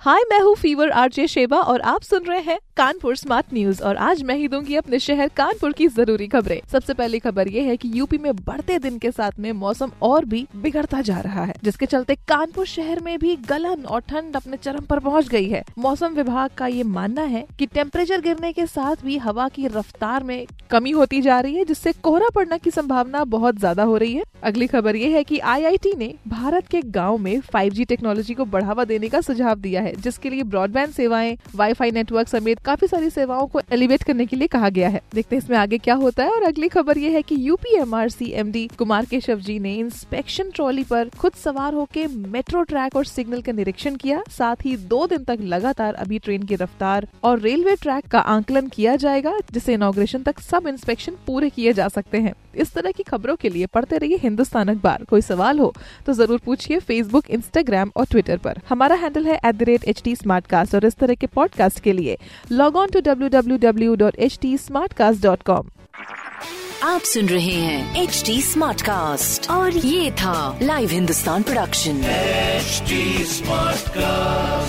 हाय मैं हूँ fever RJ Sheba और आप सुन रहे हैं कानपुर स्मार्ट न्यूज़ और आज मैं ही दूँगी अपने शहर कानपुर की ज़रूरी खबरें। सबसे पहली खबर ये है कि यूपी में बढ़ते दिन के साथ में मौसम और भी बिगड़ता जा रहा है, जिसके चलते कानपुर शहर में भी गलन और ठंड अपने चरम पर पहुँच गई है। मौसम विभाग का ये मानना है कि टेम्परेचर गिरने के साथ भी हवा की रफ्तार में कमी होती जा रही है, जिससे कोहरा पड़ने की संभावना बहुत ज़्यादा हो रही है। अगली खबर ये है कि आईआईटी ने भारत के गाँव में फाइव टेक्नोलॉजी को बढ़ावा देने का सुझाव दिया है, जिसके लिए ब्रॉडबैंड सेवाएँ वाईफाई नेटवर्क समेत काफ़ी सारी सेवाओं को एलिवेट करने के लिए कहा गया है। देखते हैं इसमें आगे क्या होता है और अगली खबर ये है कि UP M R C M D Kumar Keshav ji ने इंस्पेक्शन ट्रॉली पर खुद सवार होकर मेट्रो ट्रैक और सिग्नल का निरीक्षण किया, साथ ही दो दिन तक लगातार अभी ट्रेन की रफ्तार और रेलवे ट्रैक का आंकलन किया जाएगा, जिससे इनोग्रेशन तक सब इंस्पेक्शन पूरे किए जा सकते हैं। इस तरह की खबरों के लिए पढ़ते रहिए हिंदुस्तान अखबार। कोई सवाल हो तो ज़रूर पूछिए फेसबुक इंस्टाग्राम और ट्विटर पर। हमारा हैंडल है at the rate H T और इस तरह के पॉडकास्ट के लिए log on to W W W dot H T dot com आप सुन रहे हैं एच डी स्मार्ट कास्ट और ये था live Hindustan production HD Smartcast.